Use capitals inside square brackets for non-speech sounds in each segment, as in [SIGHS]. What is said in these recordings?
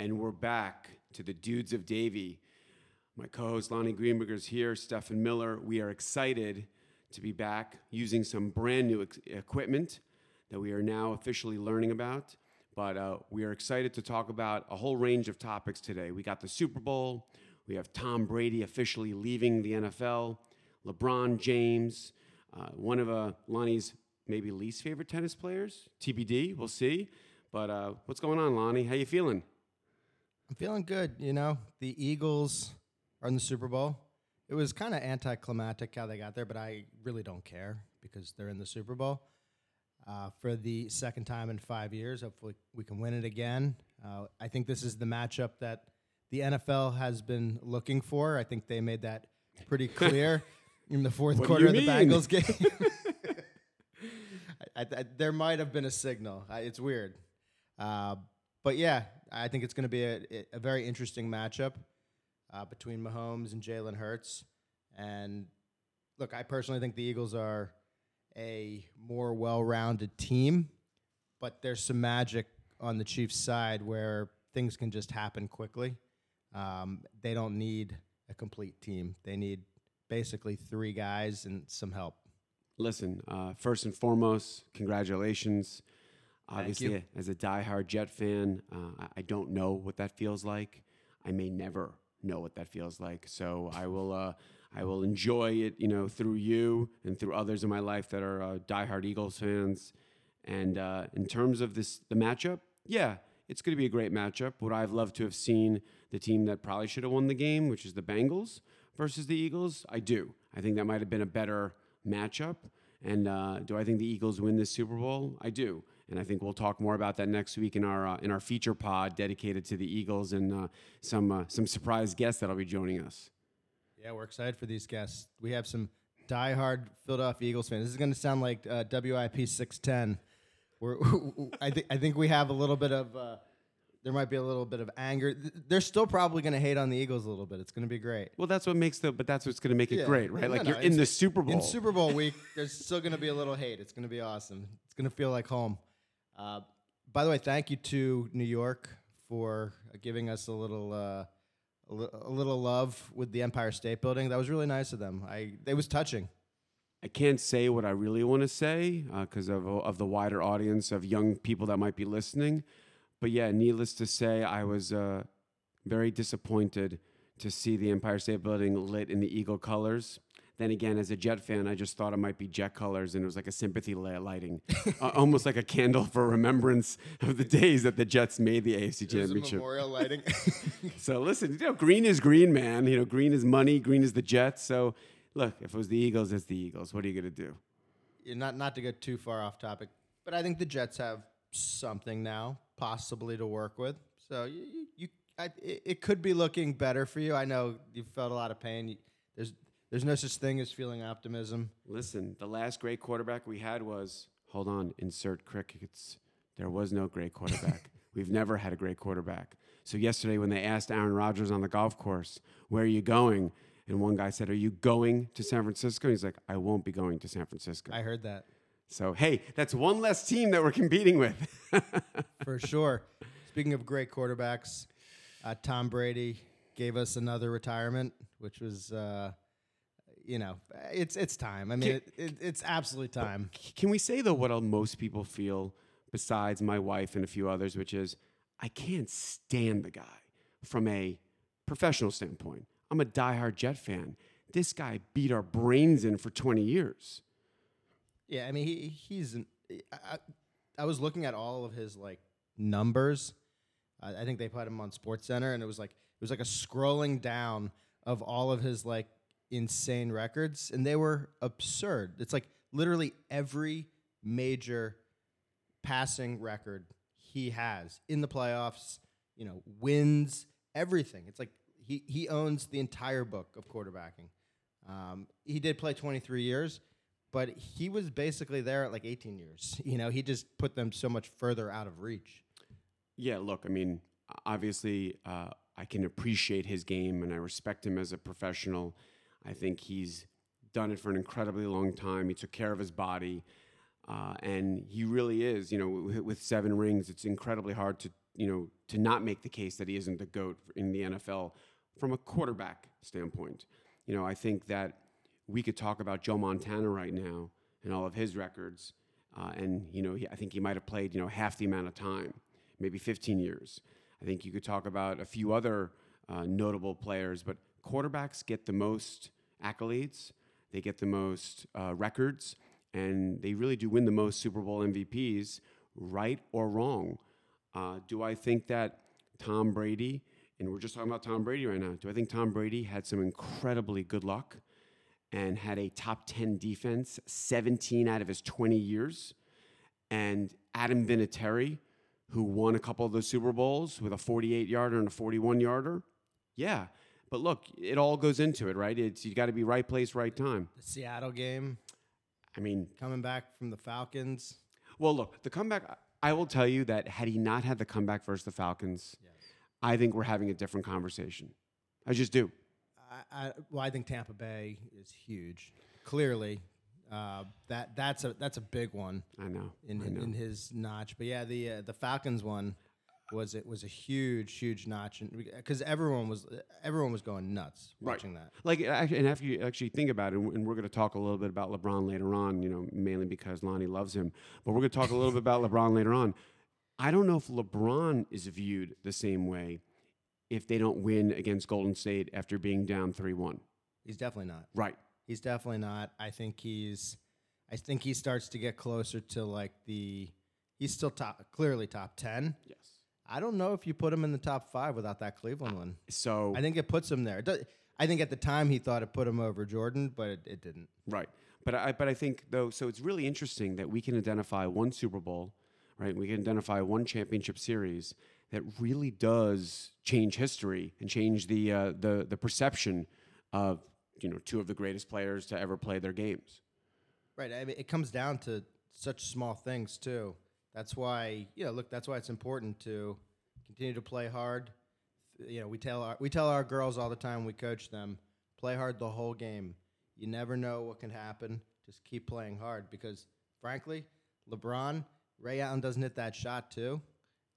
and we're back to the Dudes of Davie. My co-host Lonny Greenberger is here. Stefan Miller. We are excited to be back using some brand new ex- equipment that we are now officially learning about. But uh, we are excited to talk about a whole range of topics today. We got the Super Bowl. We have Tom Brady officially leaving the NFL. LeBron James, uh, one of uh, Lonny's maybe least favorite tennis players. TBD. We'll see. But uh, what's going on, Lonny? How you feeling? I'm feeling good. You know, the Eagles are in the Super Bowl. It was kind of anticlimactic how they got there, but I really don't care because they're in the Super Bowl uh, for the second time in five years. Hopefully, we can win it again. Uh, I think this is the matchup that the NFL has been looking for. I think they made that pretty clear [LAUGHS] in the fourth What quarter of the? Bengals game. [LAUGHS] [LAUGHS] I, I, there might have been a signal. I, it's weird. Uh, but yeah, I think it's going to be a, a very interesting matchup uh, between Mahomes and Jalen Hurts. And look, I personally think the Eagles are a more well-rounded team, but there's some magic on the Chiefs' side where things can just happen quickly. Um, they don't need a complete team. They need basically three guys and some help. Listen, uh, first and foremost, congratulations. Obviously, as a diehard Jet fan, uh, I- I don't know what that feels like. I may never know what that feels like. So I will, uh, I will enjoy it, you know, through you and through others in my life that are uh, diehard Eagles fans. And uh, in terms of this, the matchup, yeah, it's going to be a great matchup. Would I've loved to have seen the team that probably should have won the game, which is the Bengals versus the Eagles? I do. I think that might have been a better matchup. And uh, do I think the Eagles win this Super Bowl? I do. And I think we'll talk more about that next week in our uh, in our feature pod dedicated to the Eagles and uh, some uh, some surprise guests that'll be joining us. Yeah, we're excited for these guests. We have some diehard Philadelphia Eagles fans. This is going to sound like uh, WIP six ten. We're, [LAUGHS] I think I think we have a little bit of. Uh, there might be a little bit of anger. Th- They're still probably going to hate on the Eagles a little bit. It's going to be great. Well, that's what makes the but that's what's going to make it Yeah. great, right? No, like no, you're in the Super Bowl. In Super Bowl week, there's still going to be a little hate. It's going to be awesome. It's going to feel like home. Uh, by the way, thank you to New York for uh, giving us a little. Uh, a li- a little love with the Empire State Building. That was really nice of them. I it was touching. I can't say what I really want to say because of of the wider audience of young people that might be listening. But yeah, needless to say, I was uh, very disappointed to see the Empire State Building lit in the Eagle colors. Then again, as a Jet fan, I just thought it might be Jet colors, and it was like a sympathy lighting, uh, almost like a candle for remembrance of the days that the Jets made the AFC a Championship. memorial lighting. [LAUGHS] So listen, you know, green is green, man. You know, green is money. Green is the Jets. So look, if it was the Eagles, it's the Eagles. What are you gonna do? Not not to get too far off topic, but I think the Jets have something now, possibly to work with. So you you, you I, it, it could be looking better for you. I know you felt a lot of pain. You, there's there's no such thing as feeling optimism. Listen, the last great quarterback we had was hold on, insert crickets. There was no great quarterback. [LAUGHS] We've never had a great quarterback. So yesterday, when they asked Aaron Rodgers on the golf course, "Where are you going?" and one guy said, "Are you going to San Francisco?" And He's like, "I won't be going to San Francisco." I heard that so hey, that's one less team that we're competing with. [LAUGHS] for sure. Speaking of great quarterbacks, uh, Tom Brady gave us another retirement, which was. Uh, you know, it's it's time. I mean, it, it, it's absolutely time. Can we say though what most people feel, besides my wife and a few others, which is I can't stand the guy from a professional standpoint. I'm a diehard Jet fan. This guy beat our brains in for 20 years. Yeah, I mean he he's an, I, I- was looking at all of his like numbers. I think they put him on Sports Center, and it was like it was like a scrolling down of all of his like insane records, and they were absurd. It's like literally every major passing record he has in the playoffs. You know, wins everything. It's like he he owns the entire book of quarterbacking. Um, he did play 23 years, but he was basically there at like 18 years. [LAUGHS] You know, he just put them so much further out of reach. Yeah, look, I mean, obviously, uh, I can appreciate his game and I respect him as a professional. I think he's done it for an incredibly long time. He took care of his body. Uh, and he really is, you know, with, seven rings, it's incredibly hard to, you know, to not make the case that he isn't the GOAT in the NFL from a quarterback standpoint. You know, I think that we could talk about Joe Montana right now and all of his records. Uh, and, you know, he, I think he might have played, you know, half the amount of time, maybe 15 years. I think you could talk about a few other uh, notable players, but quarterbacks get the most accolades, they get the most uh, records, and they really do win the most Super Bowl MVPs, right or wrong. Uh, do I think that Tom Brady, and we're just talking about Tom Brady right now, do I think Tom Brady had some incredibly good luck and had a top 10 defense 17 out of his 20 years? And Adam Vinatieri, who won a couple of those Super Bowls with a 48 yarder and a 41 yarder? Yeah. But look, it all goes into it, right? It's you got to be right place, right time. The Seattle game, I mean, coming back from the Falcons. well, look, the comeback. I will tell you that had he not had the comeback versus the Falcons, I think we're having a different conversation. I just do. I, I, well, I think Tampa Bay is huge. Clearly, uh, that that's a that's a big one I know. in I know. in his notch. But yeah, the uh, the Falcons one was it was a huge huge notch, because everyone was everyone was going nuts Right. watching that. Like, and after you actually think about it, and we're going to talk a little bit about LeBron later on, you know, mainly because Lonny loves him, but we're going to talk a little bit about LeBron later on. I don't know if LeBron is viewed the same way if they don't win against Golden State after being down 3 1. He's definitely not. Right. He's definitely not. I think he's. I think he starts to get closer to like the. He's still top, clearly top ten. Yes. I don't know if you put him in the top five without that Cleveland one. So, I think it puts him there. I think at the time he thought it put him over Jordan, but it, it didn't. Right. But I but I think though so it's really interesting that we can identify one Super Bowl, right? We can identify one championship series that really does change history and change the uh, the the perception of you know two of the greatest players to ever play their games. Right. I mean, it comes down to such small things too. That's why you know. Look, that's why it's important to continue to play hard. You know, we tell our we tell our girls all the time. We coach them play hard the whole game. You never know what can happen. Just keep playing hard because, frankly, LeBron Ray Allen doesn't hit that shot too.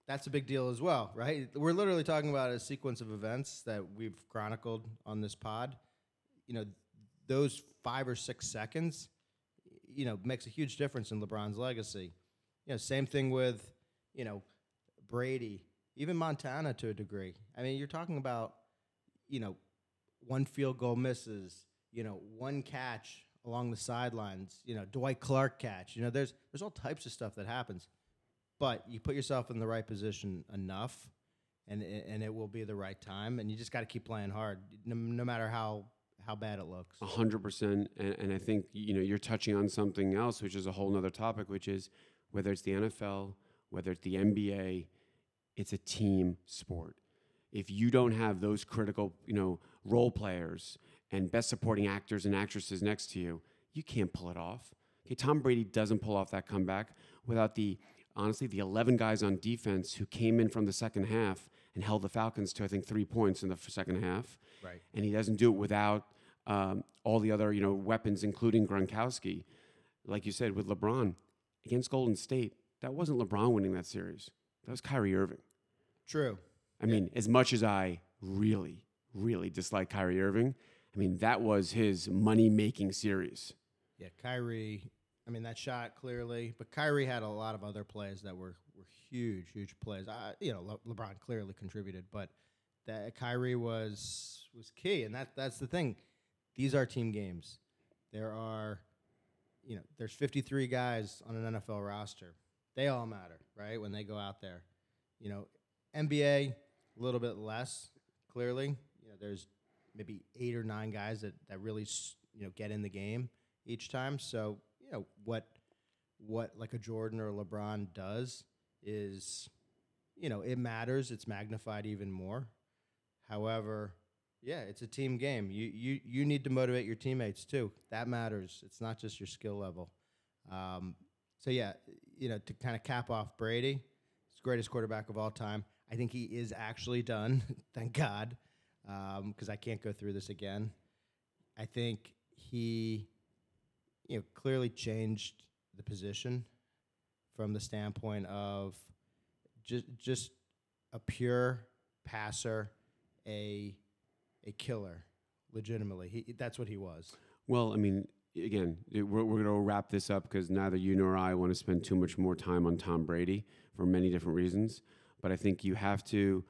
That's a big deal as well, right? We're literally talking about a sequence of events that we've chronicled on this pod. You know, those five or six seconds you know, makes a huge difference in LeBron's legacy. You know, same thing with, you know, Brady, even Montana to a degree. I mean, you're talking about, you know, one field goal misses, you know, one catch along the sidelines, you know, Dwight Clark catch. You know, there's there's all types of stuff that happens. But you put yourself in the right position enough and and it will be the right time and you just got to keep playing hard no, no matter how how bad it looks. A hundred percent, and and I think you know you're touching on something else, which is a whole nother topic, which is whether it's the NFL, whether it's the NBA, it's a team sport. If you don't have those critical, you know, role players and best supporting actors and actresses next to you, you can't pull it off. Okay, Tom Brady doesn't pull off that comeback without the honestly the 11 guys on defense who came in from the second half and held the Falcons to I think three points in the second half Right. and he doesn't do it without um, all the other you know weapons, including Gronkowski. Like you said with LeBron against Golden State, that wasn't LeBron winning that series. That was Kyrie Irving. True. I mean, as much as I really, really dislike Kyrie Irving, I mean that was his money-making series. Yeah, Kyrie. I mean that shot clearly, but Kyrie had a lot of other plays that were were huge, huge plays. I, you know, Le- LeBron clearly contributed, but that Kyrie was was key, and that that's the thing. These are team games. There are, you know, there's 53 guys on an NFL roster. They all matter, right? When they go out there, you know, NBA a little bit less clearly. You know, there's maybe eight or nine guys that that really you know get in the game each time. So you know what what like a Jordan or a LeBron does is you know it matters. It's magnified even more. However, yeah, it's a team game. You you you need to motivate your teammates too. That matters. It's not just your skill level. Um, so yeah, you know to kind of cap off Brady, he's the greatest quarterback of all time. I think he is actually done. [LAUGHS] Thank God, because I can't go through this again. I think he, you know, clearly changed the position from the standpoint of just just a pure passer, a a killer. Legitimately, he that's what he was. Well, I mean, again, it- we're, we're going to wrap this up because neither you nor I want to spend too much more time on Tom Brady for many different reasons. But I think you have to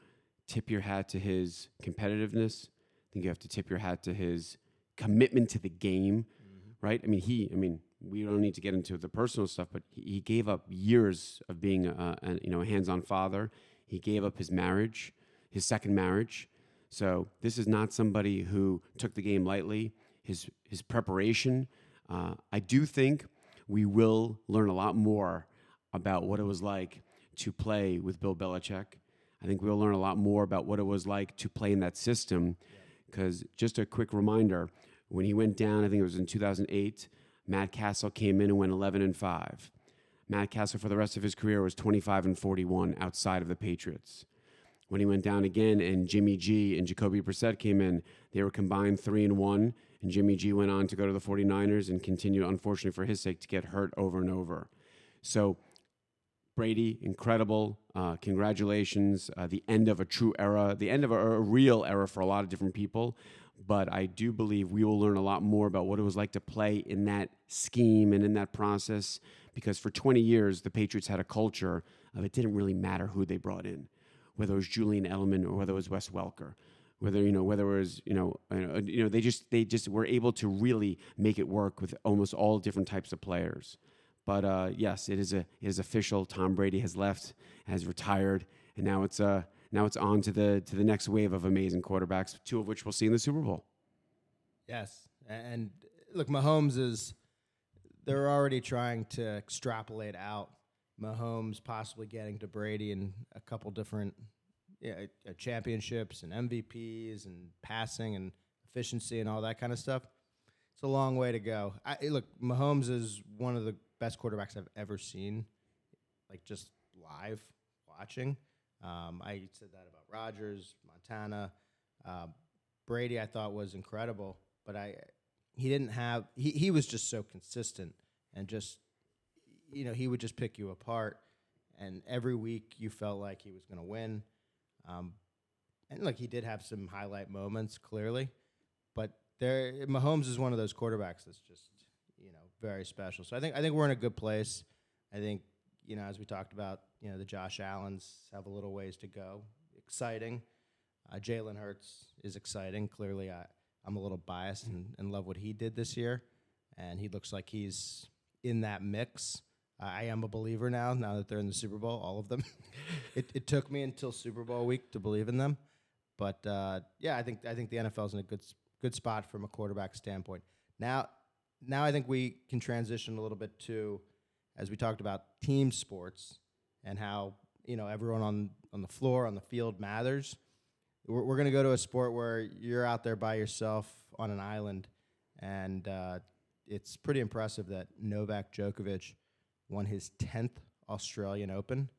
tip your hat to his competitiveness. I think you have to tip your hat to his commitment to the game, mm-hmm. right? I mean, he, I mean, we don't need to get into the personal stuff, but he, he gave up years of being a, a you know a hands-on father. He gave up his marriage, his second marriage. So this is not somebody who took the game lightly. His his preparation. Uh, I do think we will learn a lot more about what it was like to play with Bill Belichick. I think we'll learn a lot more about what it was like to play in that system. Because just a quick reminder, when he went down, I think it was in 2008. Matt Cassel came in and went 11 and five. Matt Cassel for the rest of his career was 25 and 41 outside of the Patriots. When he went down again and Jimmy G and Jacoby Brissett came in, they were combined 3 and 1 and Jimmy G went on to go to the 49ers and continued unfortunately for his sake to get hurt over and over. So Brady, incredible. Uh, congratulations. Uh, the end of a true era, the end of a, a real era for a lot of different people. But I do believe we will learn a lot more about what it was like to play in that scheme and in that process. Because for 20 years, the Patriots had a culture of it didn't really matter who they brought in, whether it was Julian Edelman or whether it was Wes Welker whether you know whether it was you know uh, you know they just they just were able to really make it work with almost all different types of players. But uh, yes, it is a it is official. Tom Brady has left, has retired, and now it's uh now it's on to the to the next wave of amazing quarterbacks, two of which we'll see in the Super Bowl. Yes, and look, Mahomes is. They're already trying to extrapolate out Mahomes possibly getting to Brady in a couple different yeah, uh, championships and MVPs and passing and efficiency and all that kind of stuff. It's a long way to go. I, look, Mahomes is one of the best quarterbacks I've ever seen, like just live watching. Um, I said that about Rodgers, Montana, uh, Brady. I thought was incredible, but I he didn't have he he was just so consistent and just you know he would just pick you apart, and every week you felt like he was going to win. Um, and look, he did have some highlight moments, clearly, but there, Mahomes is one of those quarterbacks that's just you know very special. So I think I think we're in a good place. I think you know as we talked about, you know the Josh Allen's have a little ways to go. Exciting. Uh, Jalen Hurts is exciting. Clearly, I I'm a little biased and, and love what he did this year, and he looks like he's in that mix. I am a believer now. Now that they're in the Super Bowl, all of them. [LAUGHS] it, it took me until Super Bowl week to believe in them, but uh, yeah, I think I think the NFL's in a good good spot from a quarterback standpoint. Now, now I think we can transition a little bit to, as we talked about team sports and how you know everyone on on the floor on the field matters. We're, we're going to go to a sport where you're out there by yourself on an island, and uh, it's pretty impressive that Novak Djokovic won his 10th Australian Open,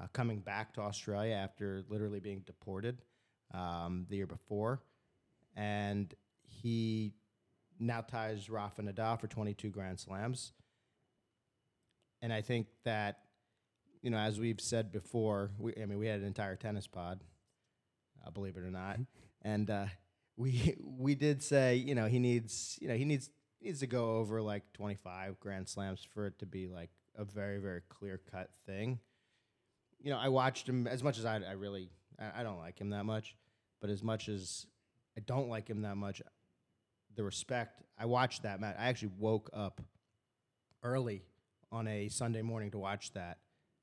uh, coming back to Australia after literally being deported um, the year before. And he now ties Rafa Nadal for 22 Grand Slams. And I think that, you know, as we've said before, we, I mean, we had an entire tennis pod, uh, believe it or not. And uh, we we did say, you know, he needs, you know, he needs needs to go over like 25 grand slams for it to be like a very very clear cut thing. You know i watched him as much as i, I really I, I don't like him that much but as much as i don't like him that much the respect i watched that match. I actually woke up early on a sunday morning to watch that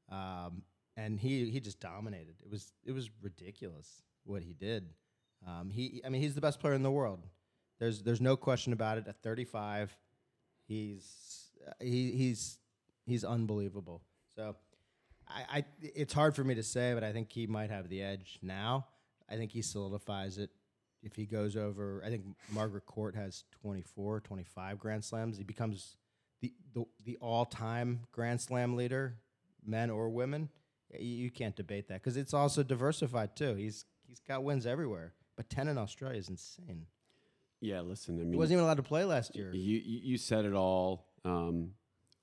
um, and he he just dominated. It was it was ridiculous what he did. Um, he i mean he's the best player in the world. There's there's no question about it. At 35, he's he, he's he's unbelievable. So I, I it's hard for me to say, but I think he might have the edge now. I think he solidifies it if he goes over. I think Margaret Court has 24, 25 Grand Slams. He becomes the the, the all time Grand Slam leader, men or women. You, can't debate that because it's also diversified too. He's he's got wins everywhere, but 10 in Australia is insane. Yeah, listen, I He wasn't even allowed to play last year. You, you you said it all. Um,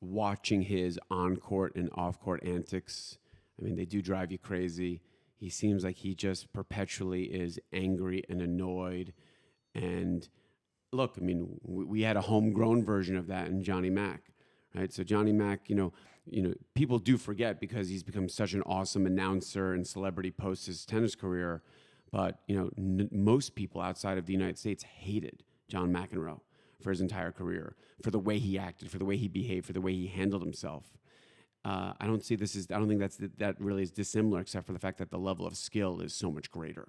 watching his on court and off court antics, I mean, they do drive you crazy. he seems like he just perpetually is angry and annoyed. And look, I mean, we, had a homegrown version of that in Johnny Mac, right? So Johnny Mac, you know, you know, people do forget because he's become such an awesome announcer and celebrity post his tennis career. But you know, n- most people outside of the United States hated John McEnroe for his entire career, for the way he acted, for the way he behaved, for the way he handled himself. Uh, I don't see this as I don't think that's that really is dissimilar, except for the fact that the level of skill is so much greater.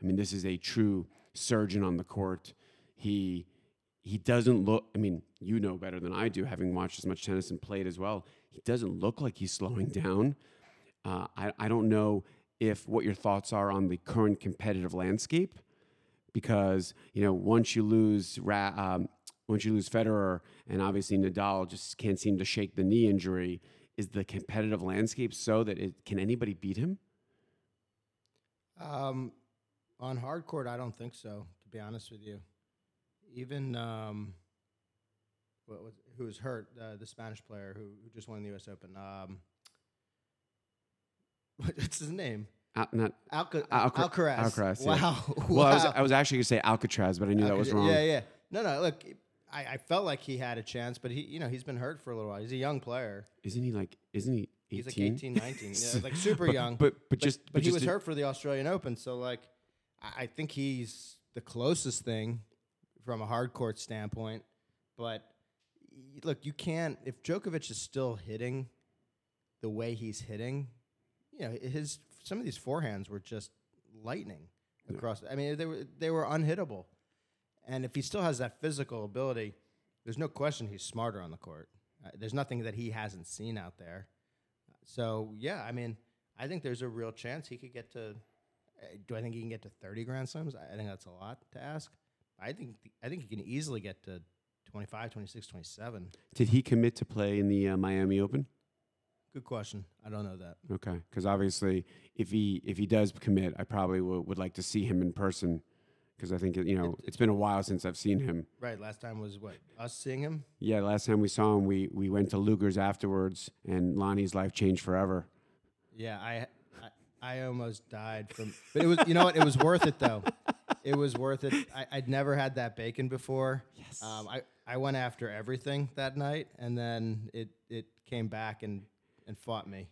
I mean, this is a true surgeon on the court. He he doesn't look. I mean, you know better than I do, having watched as much tennis and played as well. He doesn't look like he's slowing [LAUGHS] down. Uh, I I don't know if what your thoughts are on the current competitive landscape, because you know once you lose um, once you lose Federer and obviously Nadal just can't seem to shake the knee injury. Is the competitive landscape so that it can anybody beat him? Um, on hard court, I don't think so. To be honest with you, even um, what was who was hurt, uh, the Spanish player who, who just won the U.S. Open. Um, [LAUGHS] what's his name? Al- not Alca- Alca- Alcaraz. Alcaraz, yeah. Wow. [LAUGHS] well, I was I was actually gonna say Alcatraz, but I knew that was wrong. Yeah, yeah. No, no. Look, I, I felt like he had a chance, but he, you know, he's been hurt for a little while. He's a young player. Isn't he like? Isn't he? 18? He's like 18, 19, [LAUGHS] yeah, like super but, young. But but just but, he just was hurt for the Australian Open, so like I, I think he's the closest thing from a hard court standpoint. But look, you can't if Djokovic is still hitting the way he's hitting, you know, his some of these forehands were just lightning across. I mean, they were they were unhittable. And if he still has that physical ability, there's no question he's smarter on the court. Uh, there's nothing that he hasn't seen out there. So yeah, I mean, I think there's a real chance he could get to. Uh, do I think he can get to 30 Grand Slams? I think that's a lot to ask. I think I think he can easily get to 25, 26, 27. Did he commit to play in the uh, Miami Open? Good question. I don't know that. Okay, because obviously, if he if he does commit, I probably w- would like to see him in person, because I think you know it's been a while since I've seen him. Right. Last time was what us seeing him. Yeah, last time we saw him, we we went to Luger's afterwards, and Lonny's life changed forever. Yeah, I, I I almost died from, but it was you know what? It was worth it though. It was worth it. I, I'd never had that bacon before. Yes. Um, I I went after everything that night, and then it it came back and and fought me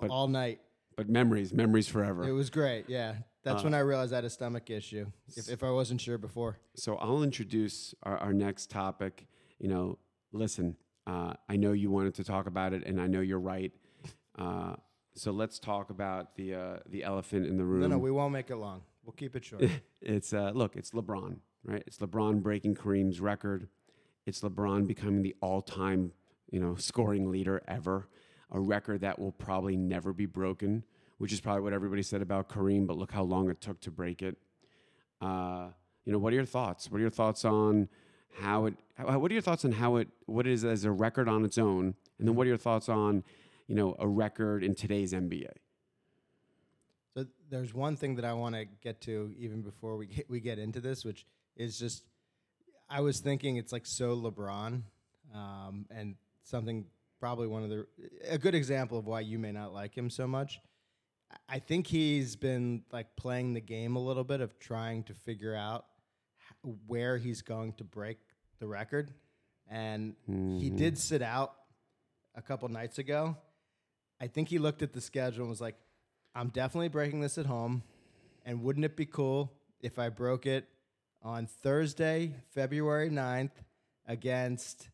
But- all night. But memories, memories forever. It was great. Yeah, that's Uh, when I realized I had a stomach issue. If if I wasn't sure before. So I'll introduce our, our next topic. You know, listen, uh, I know you wanted to talk about it, and I know you're right. Uh, so let's talk about the uh, the elephant in the room. No, no, we won't make it long. We'll keep it short. [LAUGHS] it's uh, look, it's LeBron, right? It's LeBron breaking Kareem's record. It's LeBron becoming the all-time, you know, scoring leader ever, a record that will probably never be broken, which is probably what everybody said about Kareem. But look how long it took to break it. Uh, you know, what are your thoughts? What are your thoughts on how it? How, what are your thoughts on how it? What it is as a record on its own, and then what are your thoughts on, you know, a record in today's NBA? So there's one thing that I want to get to even before we get, we get into this, which is just I was thinking it's like so LeBron, um, and something probably one of the a good example of why you may not like him so much. I- think he's been like playing the game a little bit of trying to figure out where he's going to break the record, and he did sit out a couple nights ago. I think he looked at the schedule and was like, I'm definitely breaking this at home. And wouldn't it be cool if I broke it on Thursday, February 9th against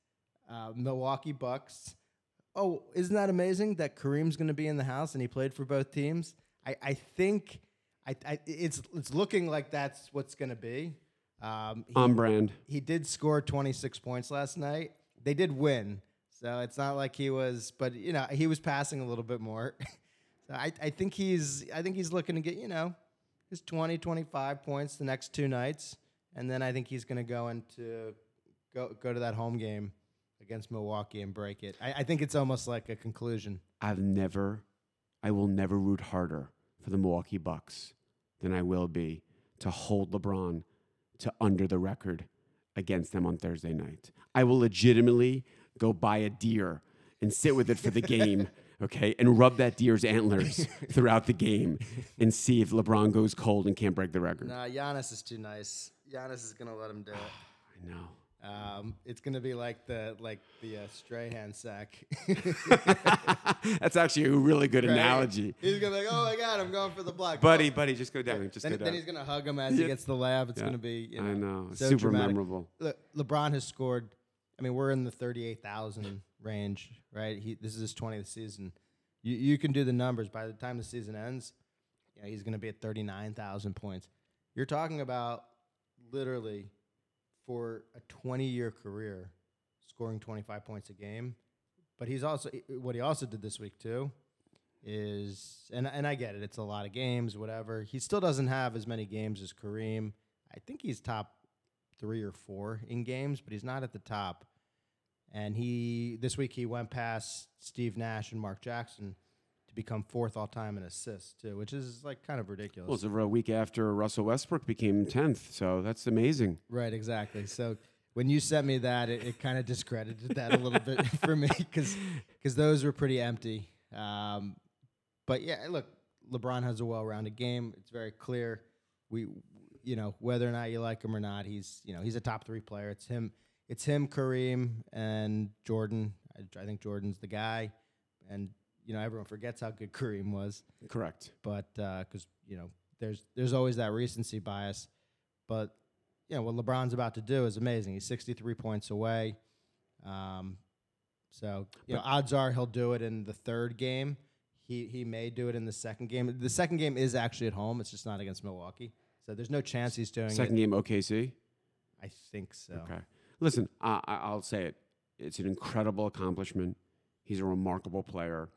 uh, Milwaukee Bucks? Oh, isn't that amazing that Kareem's going to be in the house and he played for both teams? I, I think I, I, it's, it's looking like that's what's going to be. Um, he- On brand. he did score 26 points last night. They did win. So it's not like he was, but you know, he was passing a little bit more. [LAUGHS] so I, I think he's, I think he's looking to get, you know, his 20, 25 points the next two nights. And then I think he's going to go into, go, go to that home game against Milwaukee and break it. I, I think it's almost like a conclusion. I've never, I will never root harder for the Milwaukee Bucks than I will be to hold LeBron to under the record against them on Thursday night. I will legitimately go buy a deer and sit with it for the game. [LAUGHS] okay, and rub that deer's antlers [LAUGHS] throughout the game and see if LeBron goes cold and can't break the record. Nah, Giannis is too nice. Giannis is gonna let him do it. [SIGHS] I know. Um, it's gonna be like the like the uh, Strahan sack. [LAUGHS] That's actually a really good Right? analogy. He's gonna be like, oh my god, I'm going for the block, Buddy, buddy, just go down. Just Then, go then he's gonna hug him as he gets the lab. It's Yeah. gonna be you know, I know. so Super dramatic. memorable. Le- LeBron has scored. I mean, we're in the thirty-eight thousand range, right? He this is his twentieth season. You you can do the numbers. By the time the season ends, you know, he's going to be at thirty-nine thousand points. You're talking about literally for a twenty-year career, scoring twenty-five points a game. But he's also what he also did this week too is and and I get it. It's a lot of games, whatever. He still doesn't have as many games as Kareem. I think he's top three or four in games, but he's not at the top. And he this week he went past Steve Nash and Mark Jackson to become fourth all time in assists too, which is like kind of ridiculous. Well, it's a week after Russell Westbrook became 10th, so that's amazing. Right, exactly. So when you sent me that, it, it kind of discredited that a little bit [LAUGHS] for me because those were pretty empty. Um, but yeah, look, LeBron has a well-rounded game. It's very clear. We, you know, whether or not you like him or not, he's you know he's a top three player. It's him. It's him, Kareem, and Jordan. I, I think Jordan's the guy, and you know everyone forgets how good [LAUGHS] Kareem was Correct. but because you know there's there's always that recency bias. But you know what LeBron's about to do is amazing. He's 63 points away. Um, so you know, odds are he'll do it in the third game. He he may do it in the second game. The second game is actually at home. It's just not against Milwaukee. So there's no chance he's doing Second it. game, OKC. I think so. Okay. Listen, I- I'll say it. It's an incredible accomplishment. He's a remarkable player.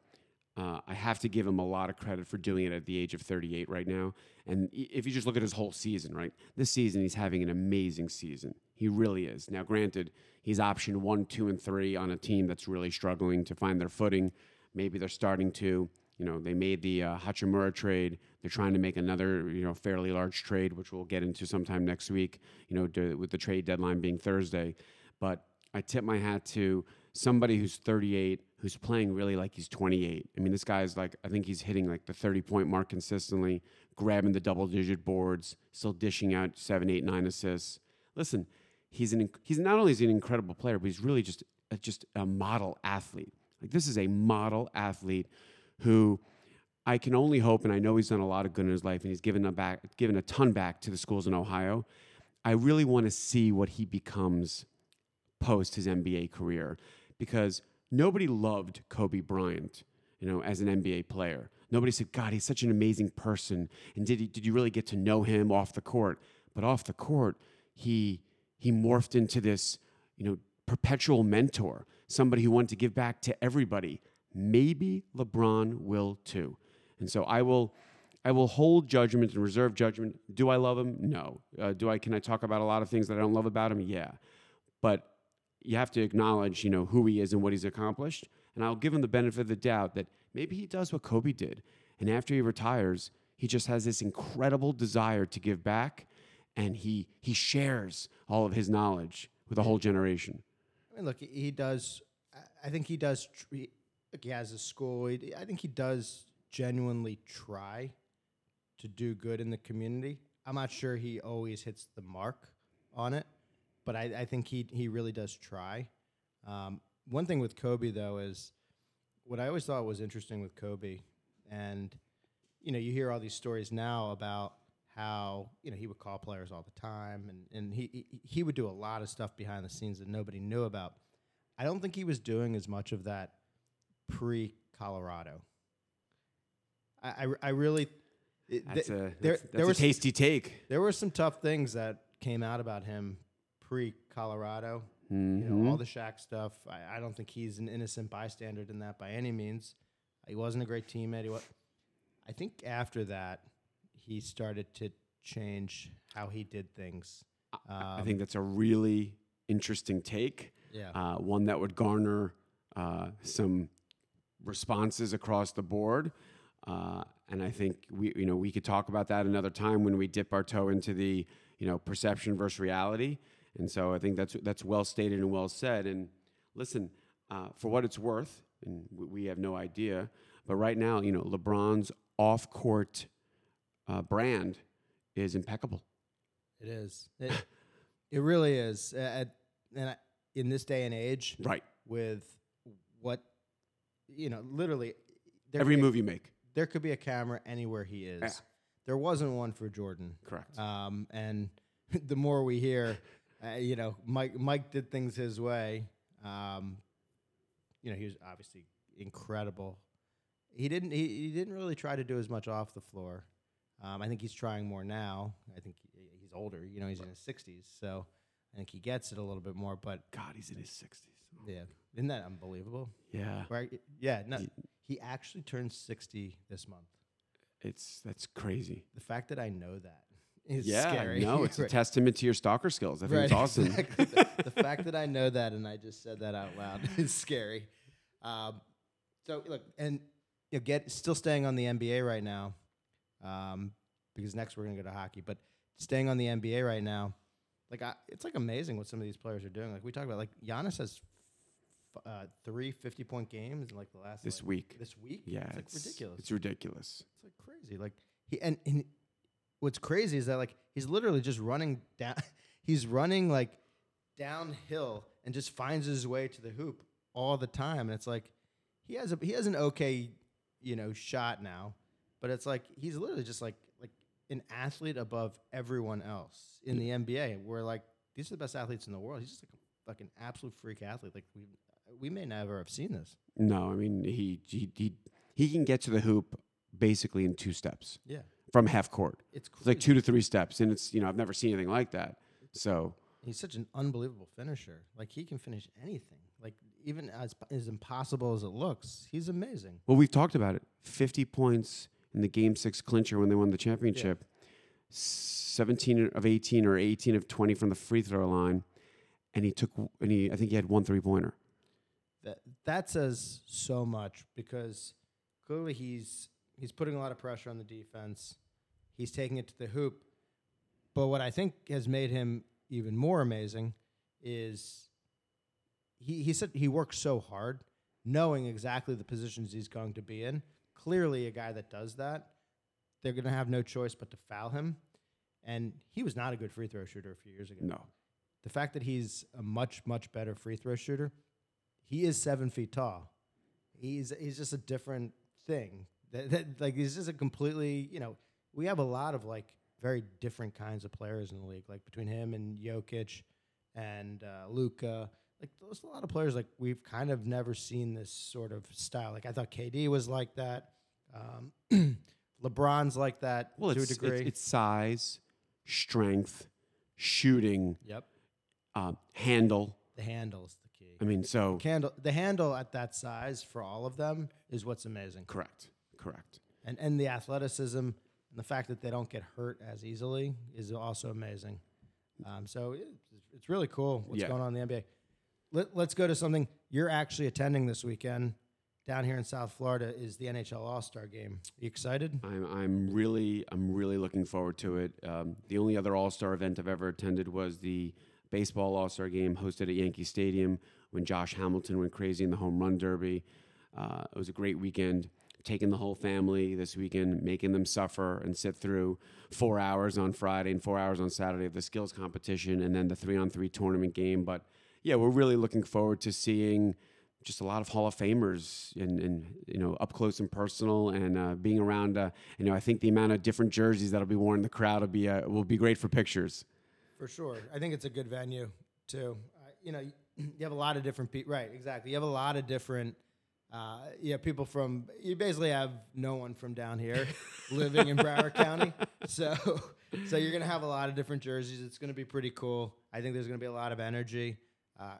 Uh, I have to give him a lot of credit for doing it at the age of 38 right now. And if you just look at his whole season, right? This season, he's having an amazing season. He really is. Now, granted, he's option one, two, and three on a team that's really struggling to find their footing. Maybe they're starting to. You know, they made the uh, Hachimura trade. They're trying to make another, you know, fairly large trade, which we'll get into sometime next week. You know, to, with the trade deadline being Thursday. But I tip my hat to somebody who's 38, who's playing really like he's 28. I mean, this guy's like, I think he's hitting like the 30 point mark consistently, grabbing the double digit boards, still dishing out seven, eight, nine assists. Listen, he's an he's not only is he an incredible player, but he's really just a, just a model athlete. Like this is a model athlete who I can only hope, and I know he's done a lot of good in his life, and he's given a back, given a ton back to the schools in Ohio. I really want to see what he becomes post his NBA career, because nobody loved Kobe Bryant, you know, as an NBA player. Nobody said, "God, he's such an amazing person," and did he, did you really get to know him off the court? But off the court, he he morphed into this, you know, perpetual mentor, somebody who wanted to give back to everybody. Maybe LeBron will too. And so I will I will hold judgment and reserve judgment. Do I love him? No. Uh, do I can I talk about a lot of things that I don't love about him? Yeah. But you have to acknowledge, you know, who he is and what he's accomplished. And I'll give him the benefit of the doubt that maybe he does what Kobe did. And after he retires, he just has this incredible desire to give back and he he shares all of his knowledge with a whole generation. I mean, look, he- does. I think he does. He, has a school. I think he does genuinely try to do good in the community. I'm not sure he always hits the mark on it, but I, I think he he really does try. Um, one thing with Kobe though is what I always thought was interesting with Kobe, and you know, you hear all these stories now about how you know he would call players all the time, and and he he, would do a lot of stuff behind the scenes that nobody knew about. I don't think he was doing as much of that pre Colorado. I, I I really it- That's th- a there that's, there a was tasty take. there were some tough things that came out about him Colorado. You Mhm. know, all the Shaq stuff. I, I don't think he's an innocent bystander in that by any means. He wasn't a great teammate. He wa- I think after that, he started to change how he did things. I Um, think that's a really interesting take. Yeah. uh, one that would garner uh, some responses across the board. Uh, and I think we, you know, we could talk about that another time when we dip our toe into the, you know, perception versus reality. And so I think that's that's well stated and well said. And listen, uh, for what it's worth, and we, have no idea. But right now, you know, LeBron's off-court uh, brand is impeccable. It is. It, it really is. Uh, and I, in this day and age, Right. with what you know, literally there Every move you make. there could be a camera anywhere he is. Yeah. There wasn't one for Jordan. Correct. Um, and [LAUGHS] the more we hear, uh, you know, Mike Mike did things his way. Um, you know, he was obviously incredible. He didn't he, he didn't really try to do as much off the floor. Um, I think he's trying more now. I think he, he's older. You know, he's in his sixties, so I think he gets it a little bit more. But God, he's in his 60s. yeah, isn't that unbelievable? Yeah. Right? Yeah. No, he actually turns sixty this month. It's that's crazy. The fact that I know that is yeah. scary. No, it's a [LAUGHS] testament to your stalker skills. I think Right, it's awesome. [LAUGHS] exactly. the, the [LAUGHS] fact that I know that and I just said that out loud is scary. Um, so look, and you know, get still staying on the NBA right now, um, because next we're gonna go to hockey. But staying on the NBA right now, like I, it's like amazing what some of these players are doing. Like we talked about, like Giannis has f- uh, three 50 point games in like the last this like, week. This week, Yeah. it's like ridiculous. It's ridiculous. It's like crazy. Like he and, and what's crazy is that like he's literally just running down. [LAUGHS] He's running like downhill and just finds his way to the hoop all the time. And it's like he has a he has an okay you know shot now, but it's like he's literally just like like an athlete above everyone else in the NBA. Where like these are the best athletes in the world. He's just like a, an absolute freak athlete. Like we we may never have seen this. No, I mean he he he, he can get to the hoop basically in two steps Yeah, from half court. it's, It's like two to three steps, and it's you know I've never seen anything like that. So He's such an unbelievable finisher. Like he can finish anything. Like even as as impossible as it looks, he's amazing. well, we've talked about it. Fifty points in the game six clincher when they won the championship. Seventeen of eighteen or eighteen of twenty from the free throw line, and he took and he I think he had one three pointer. That that says so much because clearly he's he's putting a lot of pressure on the defense. He's taking it to the hoop. But what I think has made him even more amazing is he he said he works so hard, knowing exactly the positions he's going to be in. Clearly, a guy that does that, they're going to have no choice but to foul him. And he was not a good free throw shooter a few years ago. No, The fact that he's a much much better free throw shooter, he is seven feet tall. He's he's just a different thing. That, that like this is a completely you know we have a lot of like very different kinds of players in the league. Like between him and Jokic and uh, Luka, like there's a lot of players like we've kind of never seen this sort of style. Like I thought KD was like that. Um, [CLEARS THROAT] LeBron's like that well to it's, a degree. it's it's size, strength, shooting, yep, uh, handle. the handle is the key. I mean, so Candle, the handle at that size for all of them is what's amazing, correct, correct. and and the athleticism and the fact that they don't get hurt as easily is also amazing. Um, so it, it's really cool what's Yeah. going on in the NBA. Let, let's go to something you're actually attending this weekend down here in South Florida. Is the NHL All Star Game? Are you excited? I'm I'm really I'm really looking forward to it. Um, the only other All Star event I've ever attended was the baseball All Star game hosted at Yankee Stadium when Josh Hamilton went crazy in the home run derby. Uh, it was a great weekend. Taking the whole family this weekend, making them suffer and sit through four hours on Friday and four hours on Saturday of the skills competition, and then the three on three tournament game. But yeah, we're really looking forward to seeing just a lot of Hall of Famers and, and you know up close and personal and uh, being around. Uh, you know, I think the amount of different jerseys that'll be worn in the crowd will be uh, will be great for pictures. For sure. I think it's a good venue too. You know, [CLEARS THROAT] you have a lot of different people. Right, exactly. You have a lot of different. Uh, you have people from. You basically have no one from down here [LAUGHS] living in Broward County. So, [LAUGHS] so you're gonna have a lot of different jerseys. It's gonna be pretty cool. I think there's gonna be a lot of energy. Uh,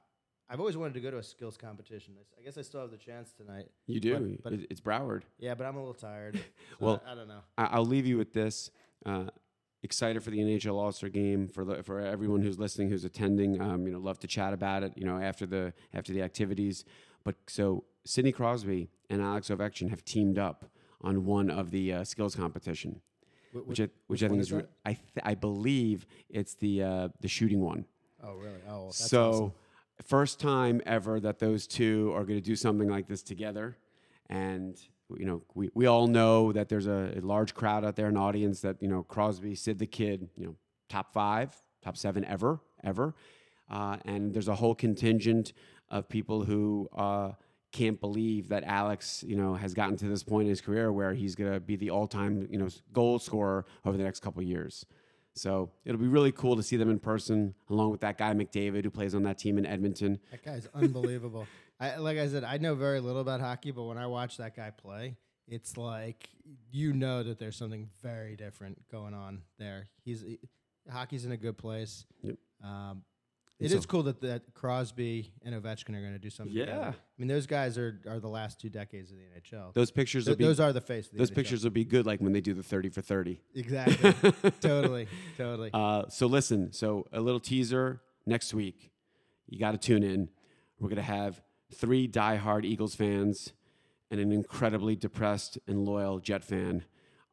I've always wanted to go to a skills competition. I guess I still have the chance tonight. You do. but- It- it's Broward. Yeah, but I'm a little tired. [LAUGHS] Well- I, I don't know. I- I'll leave you with this. Uh, excited for the NHL All Star Game for the, for everyone who's listening, who's attending. Um, you know, love to chat about it. You know, after the after the activities. But so Sidney Crosby and Alex Ovechkin have teamed up on one of the uh, skills competition, Wh- which I, which which I think is re- I th- I believe it's the uh, the shooting one. oh, really? Oh, that's so awesome. first time ever that those two are going to do something like this together. And, you know, we, we all know that there's a, a large crowd out there, an audience that, you know, Crosby, Sid the Kid, you know, top five, top seven ever, ever. Uh, and there's a whole contingent of people who uh, can't believe that Alex, you know, has gotten to this point in his career where he's going to be the all-time, you know, goal scorer over the next couple of years. So it'll be really cool to see them in person, along with that guy McDavid who plays on that team in Edmonton. That guy's unbelievable. I, like I said, I know very little about hockey, but when I watch that guy play, it's like you know that there's something very different going on there. He's he, hockey's in a good place. Yep. Um, it so- is cool that, that Crosby and Ovechkin are going to do something. Yeah. together. I mean those guys are are the last two decades of the NHL. Those pictures Th- will be those are the face. Of the those NHL. pictures will be good, like when they do the thirty for thirty. exactly. [LAUGHS] totally, totally. Uh, so listen, so a little teaser next week. You got to tune in. We're gonna have three diehard Eagles fans and an incredibly depressed and loyal Jet fan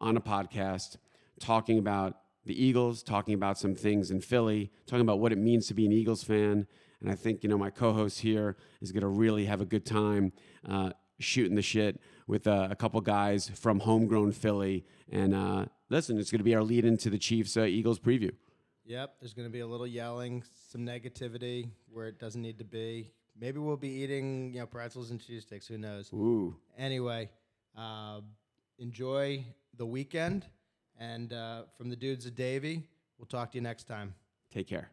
on a podcast talking about the Eagles, talking about some things in Philly, talking about what it means to be an Eagles fan. And I think you know my co-host here is gonna really have a good time uh, shooting the shit with uh, a couple guys from homegrown Philly. And uh, listen, it's gonna be our lead into the Chiefs uh, Eagles preview. Yep, there's going to be a little yelling, some negativity where it doesn't need to be. Maybe we'll be eating, you know, pretzels and cheese sticks. Who knows? Ooh. Anyway, uh, enjoy the weekend. And uh, from the dudes of Davie, we'll talk to you next time. Take care.